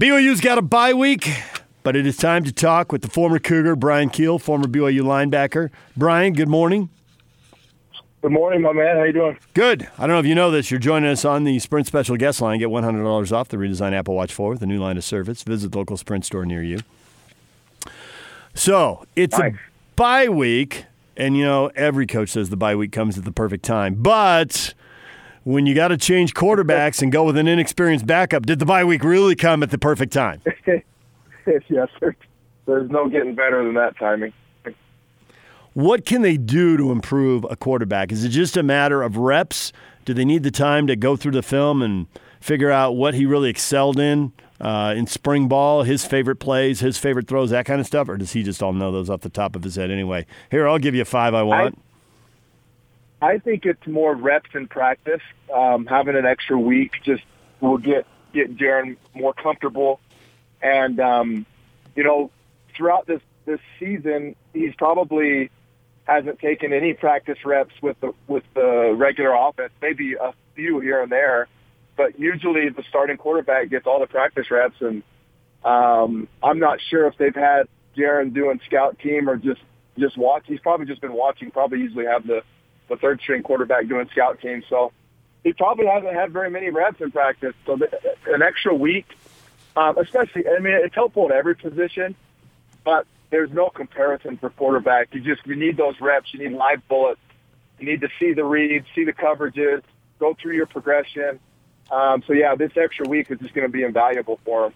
BYU's got a bye week, but it is time to talk with the former Cougar, Bryan Kehl, former BYU linebacker. Bryan, good morning. Good morning, my man. How you doing? Good. I don't know if you know this. You're joining us on the Sprint Special Guest Line. Get $100 off the redesigned Apple Watch 4 with a new line of service. Visit the local Sprint store near you. So it's Nice. a bye week, and you know every coach says the bye week comes at the perfect time. But when you got to change quarterbacks and go with an inexperienced backup, did the bye week really come at the perfect time? yes, sir. There's no getting better than that timing. What can they do to improve a quarterback? Is it just a matter of reps? Do they need the time to go through the film and figure out what he really excelled in uh, in spring ball, his favorite plays, his favorite throws, that kind of stuff? Or does he just all know those off the top of his head anyway? Here, I'll give you five I want. I think it's more reps in practice. Um, having an extra week just will get get Jaren more comfortable, and um, you know, throughout this this season, he's probably hasn't taken any practice reps with the with the regular offense. Maybe a few here and there, but usually the starting quarterback gets all the practice reps. And um, I'm not sure if they've had Jaren doing scout team or just just watch. He's probably just been watching. Probably usually have the the third string quarterback doing scout team. So he probably hasn't had very many reps in practice. So the, an extra week, um, especially, I mean, it's helpful at every position, but there's no comparison for quarterback. You just you need those reps. You need live bullets. You need to see the reads, see the coverages, go through your progression. Um, so yeah, this extra week is just going to be invaluable for him.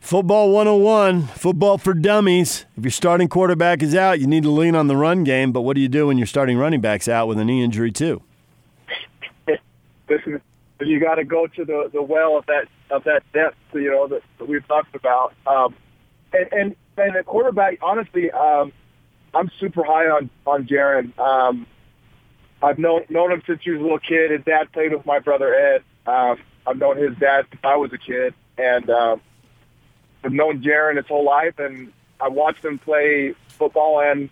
Football 101, football for dummies. If your starting quarterback is out, you need to lean on the run game. But what do you do when your starting running back's out with a knee injury, too? You got to go to the the well of that of that depth, you know, that, that we've talked about. Um, and and and the quarterback, honestly, um, I'm super high on on Jaren. Um, I've known known him since he was a little kid. His dad played with my brother Ed. Um, I've known his dad since I was a kid, and um, I've known Jaren his whole life. And I watched him play football and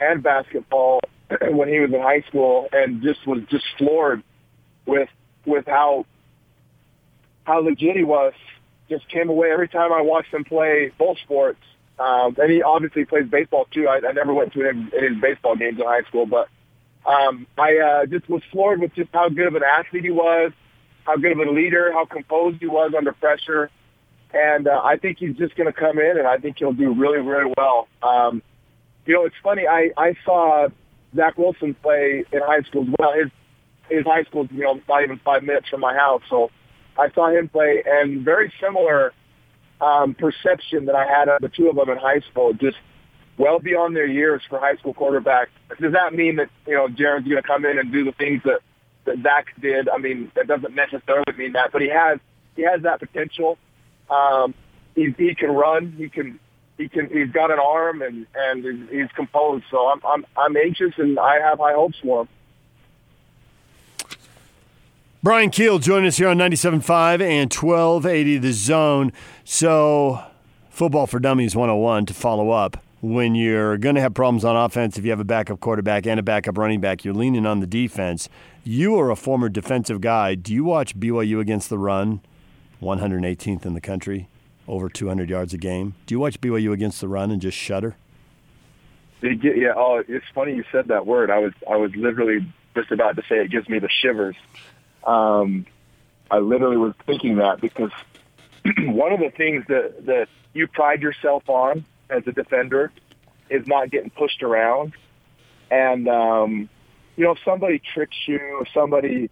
and basketball when he was in high school, and just was just floored with with how how legit he was. Just came away every time I watched him play both sports. Um, and he obviously plays baseball too. I, I never went to any of his baseball games in high school, but um, I uh, just was floored with just how good of an athlete he was, how good of a leader, how composed he was under pressure. And uh, I think he's just going to come in, and I think he'll do really, really well. Um, you know, it's funny. I, I saw Zach Wilson play in high school as well. His his high school, you know, not even five minutes from my house. So I saw him play, and very similar um, perception that I had of the two of them in high school. Just well beyond their years for high school quarterbacks. Does that mean that you know Jaren's going to come in and do the things that that Zach did? I mean, that doesn't necessarily mean that, but he has he has that potential. Um, he, he can run. He can. He can. He's got an arm and and he's composed. So I'm I'm I'm anxious and I have high hopes for him. Bryan Kehl joining us here on 97.5 and 1280 The Zone. So, Football for Dummies 101 to follow up. When you're going to have problems on offense, if you have a backup quarterback and a backup running back, you're leaning on the defense. You are a former defensive guy. Do you watch BYU against the run, 118th in the country, over 200 yards a game? Do you watch BYU against the run and just shudder? Yeah, oh, it's funny you said that word. I was I was literally just about to say it gives me the shivers. Um, I literally was thinking that because one of the things that that you pride yourself on as a defender is not getting pushed around, and um, you know if somebody tricks you, if somebody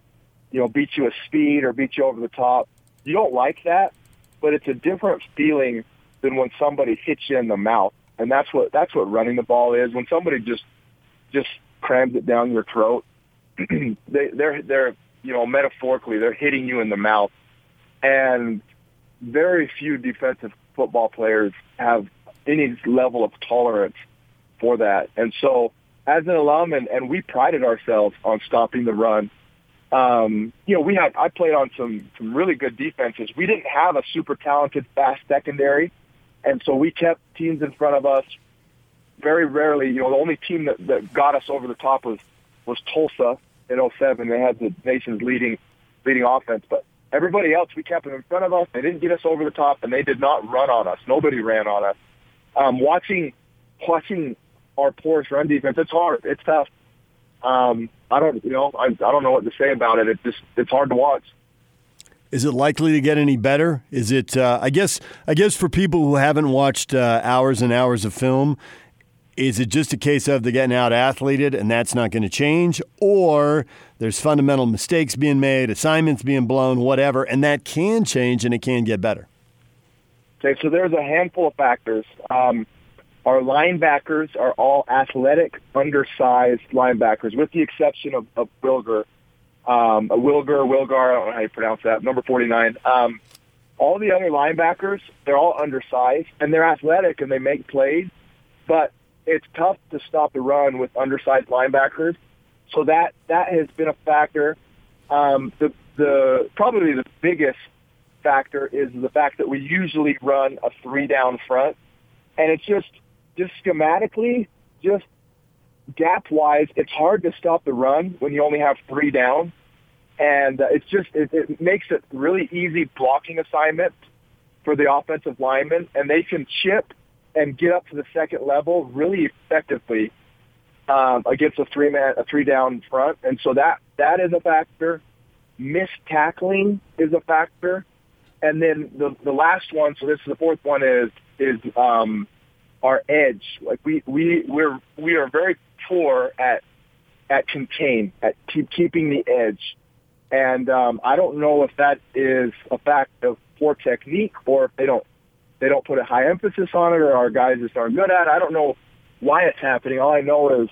you know beats you with speed or beats you over the top, you don't like that, but it's a different feeling than when somebody hits you in the mouth and that's what that's what running the ball is. When somebody just just crams it down your throat, they they're they're you know metaphorically they're hitting you in the mouth, and very few defensive football players have any level of tolerance for that. And so, as an alum, and, and we prided ourselves on stopping the run. Um, you know, we had I played on some some really good defenses. We didn't have a super talented fast secondary. And so we kept teams in front of us. Very rarely, you know, the only team that, that got us over the top was was Tulsa in 07. They had the nation's leading leading offense, but Everybody else, we kept them in front of us. They didn't get us over the top, and they did not run on us. Nobody ran on us. Um, watching watching our porous run defense, it's hard. It's tough. Um, I don't, you know, I, I don't know what to say about it. It's just it's hard to watch. Is it likely to get any better? Is it? Uh, I guess. I guess for people who haven't watched uh, hours and hours of film, is it just a case of they're getting out athleted and that's not going to change, or there's fundamental mistakes being made, assignments being blown, whatever, and that can change and it can get better? Okay, so there's a handful of factors. Um, our linebackers are all athletic, undersized linebackers, with the exception of, of Wilger um, Wilger, Wilgar, I don't know how you pronounce that, number 49. Um, all the other linebackers, they're all undersized and they're athletic and they make plays, but it's tough to stop the run with undersized linebackers. So that that has been a factor. Um, the the probably the biggest factor is the fact that we usually run a three down front, and it's just just schematically, just gap wise, it's hard to stop the run when you only have three down. And uh, it's just, it, it makes it really easy blocking assignment for the offensive linemen and they can chip and get up to the second level really effectively um, against a three man, a three down front. And so that, that is a factor. Missed tackling is a factor. And then the, the last one, so this is the fourth one is, is, um, our edge. Like we, we, we're, we are very poor at at contain, at keep, keeping the edge. And um, I don't know if that is a fact of poor technique or if they don't they don't put a high emphasis on it or our guys just aren't good at it. I don't know why it's happening. All I know is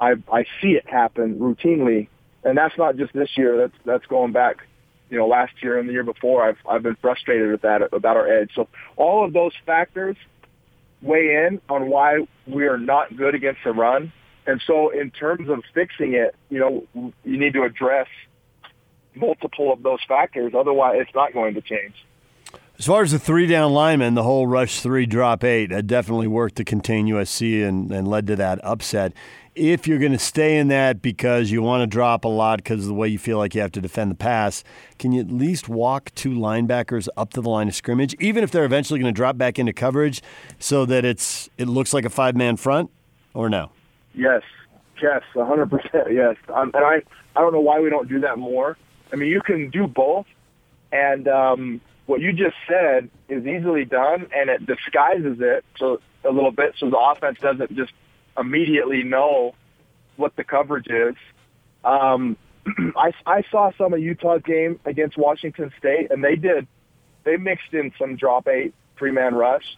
I I see it happen routinely, and that's not just this year. That's that's going back, you know, last year and the year before. I've I've been frustrated with that about our edge. So all of those factors weigh in on why we are not good against the run. And so in terms of fixing it, you know, you need to address multiple of those factors. Otherwise, it's not going to change. As far as the three down lineman, the whole rush three, drop eight, had definitely worked to contain USC and, and led to that upset. If you're going to stay in that because you want to drop a lot because of the way you feel like you have to defend the pass, can you at least walk two linebackers up to the line of scrimmage, even if they're eventually going to drop back into coverage, so that it's it looks like a five man front, or no? Yes, yes, hundred percent. Yes, um, and I I don't know why we don't do that more. I mean, you can do both, and um, what you just said is easily done, and it disguises it so a little bit, so the offense doesn't just immediately know what the coverage is. Um, I, I saw some of Utah's game against Washington State, and they did they mixed in some drop eight three man rush,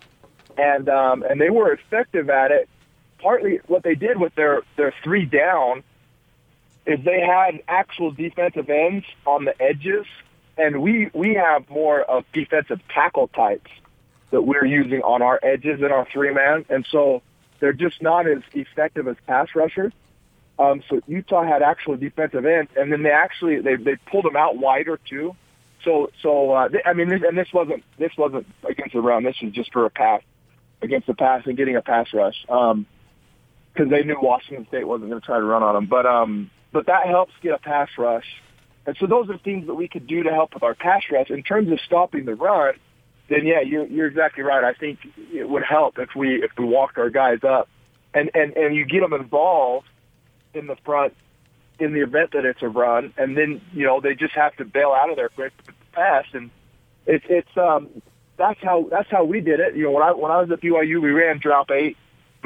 and um, and they were effective at it partly what they did with their their three down is they had actual defensive ends on the edges, and we we have more of defensive tackle types that we're using on our edges in our three man, and so they're just not as effective as pass rushers. Um, so Utah had actual defensive ends, and then they actually they they pulled them out wider too. So so uh, I mean, this, and this wasn't this wasn't against the run. This was just for a pass against the pass and getting a pass rush. Um, because they knew Washington State wasn't going to try to run on them. But um, but that helps get a pass rush, and so those are things that we could do to help with our pass rush in terms of stopping the run. Then yeah, you're you're exactly right. I think it would help if we if we walked our guys up, and and and you get them involved in the front in the event that it's a run, and then you know they just have to bail out of there quick pass, and it's it's um that's how that's how we did it. You know when I when I was at BYU, we ran drop eight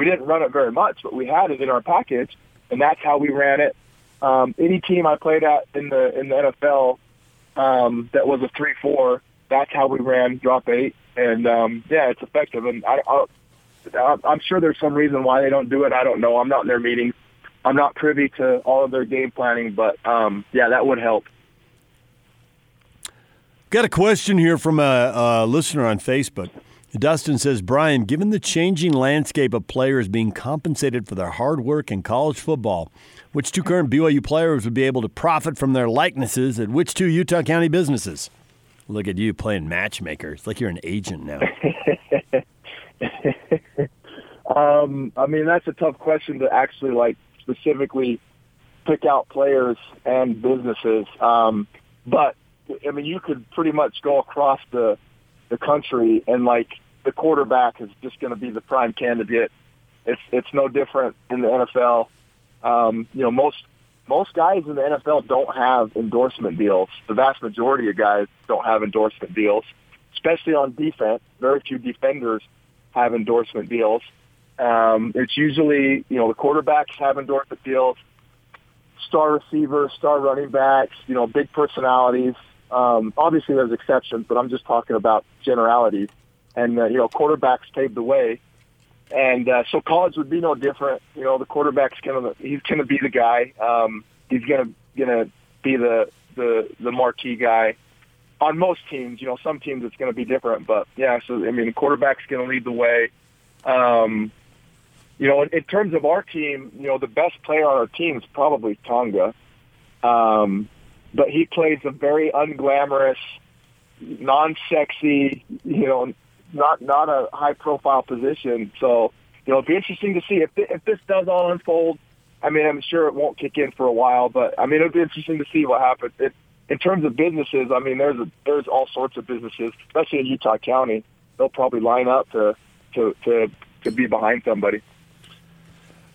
we didn't run it very much, but we had it in our package, and that's how we ran it. Um, any team I played at in the in the NFL um, that was a three four, that's how we ran drop eight, and um, yeah, it's effective. And I, I, I'm sure there's some reason why they don't do it. I don't know. I'm not in their meetings. I'm not privy to all of their game planning, but um, yeah, that would help. Got a question here from a, a listener on Facebook. Dustin says, Bryan, given the changing landscape of players being compensated for their hard work in college football, which two current BYU players would be able to profit from their likenesses at which two Utah County businesses? Look at you playing matchmaker. It's like you're an agent now. um, I mean, that's a tough question to actually like specifically pick out players and businesses. Um, but I mean, you could pretty much go across the the country and like the quarterback is just going to be the prime candidate. It's it's no different in the NFL. Um, you know, most most guys in the NFL don't have endorsement deals. The vast majority of guys don't have endorsement deals, especially on defense. Very few defenders have endorsement deals. Um, it's usually, you know, the quarterbacks have endorsement deals, star receivers, star running backs, you know, big personalities. Um, obviously, there's exceptions, but I'm just talking about generalities. And, uh, you know, quarterbacks paved the way. And uh, so college would be no different. You know, the quarterback's to he's to be the guy. Um, he's going to be the the the marquee guy on most teams. You know, some teams it's going to be different, but yeah. So I mean, the quarterback's going to lead the way. Um, you know, in, in terms of our team, you know, the best player on our team is probably Tonga. Um, but he plays a very unglamorous, non-sexy, you know, not not a high-profile position. So, you know, it'd be interesting to see if if this does all unfold. I mean, I'm sure it won't kick in for a while, but I mean, it'd be interesting to see what happens. It, in terms of businesses, I mean, there's a, there's all sorts of businesses, especially in Utah County. They'll probably line up to to to, to be behind somebody.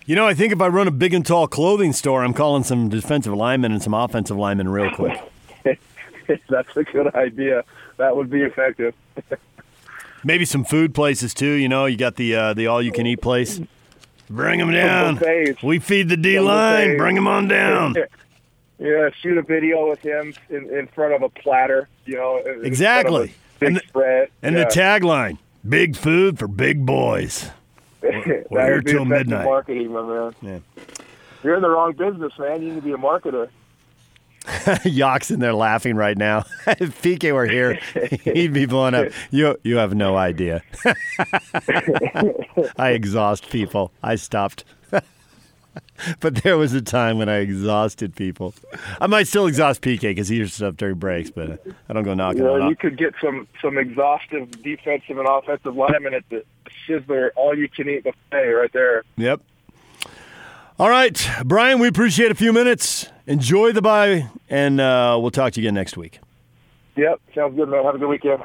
You know, I think if I run a big and tall clothing store, I'm calling some defensive linemen and some offensive linemen real quick. That's a good idea. That would be effective. Maybe some food places too. You know, you got the uh, the all you can eat place. Bring them down. We feed the D line. Bring them on down. Yeah, shoot a video with him in, in front of a platter. You know, exactly. Big and the, spread. And yeah. the tagline: "Big food for big boys." We're, we're here till midnight. Marketing, my man. Yeah. You're in the wrong business, man. You need to be a marketer. Yock's in there laughing right now. if PK were here, he'd be blown up. You you have no idea. I exhaust people. I stopped. but there was a time when I exhausted people. I might still exhaust PK because he hears stuff during breaks, but I don't go knocking it off. You could get some some exhaustive defensive and offensive linemen at the Sizzler all you can eat buffet right there. Yep. All right, Bryan, we appreciate a few minutes. Enjoy the bye, and uh, we'll talk to you again next week. Yep, sounds good, man. Have a good weekend.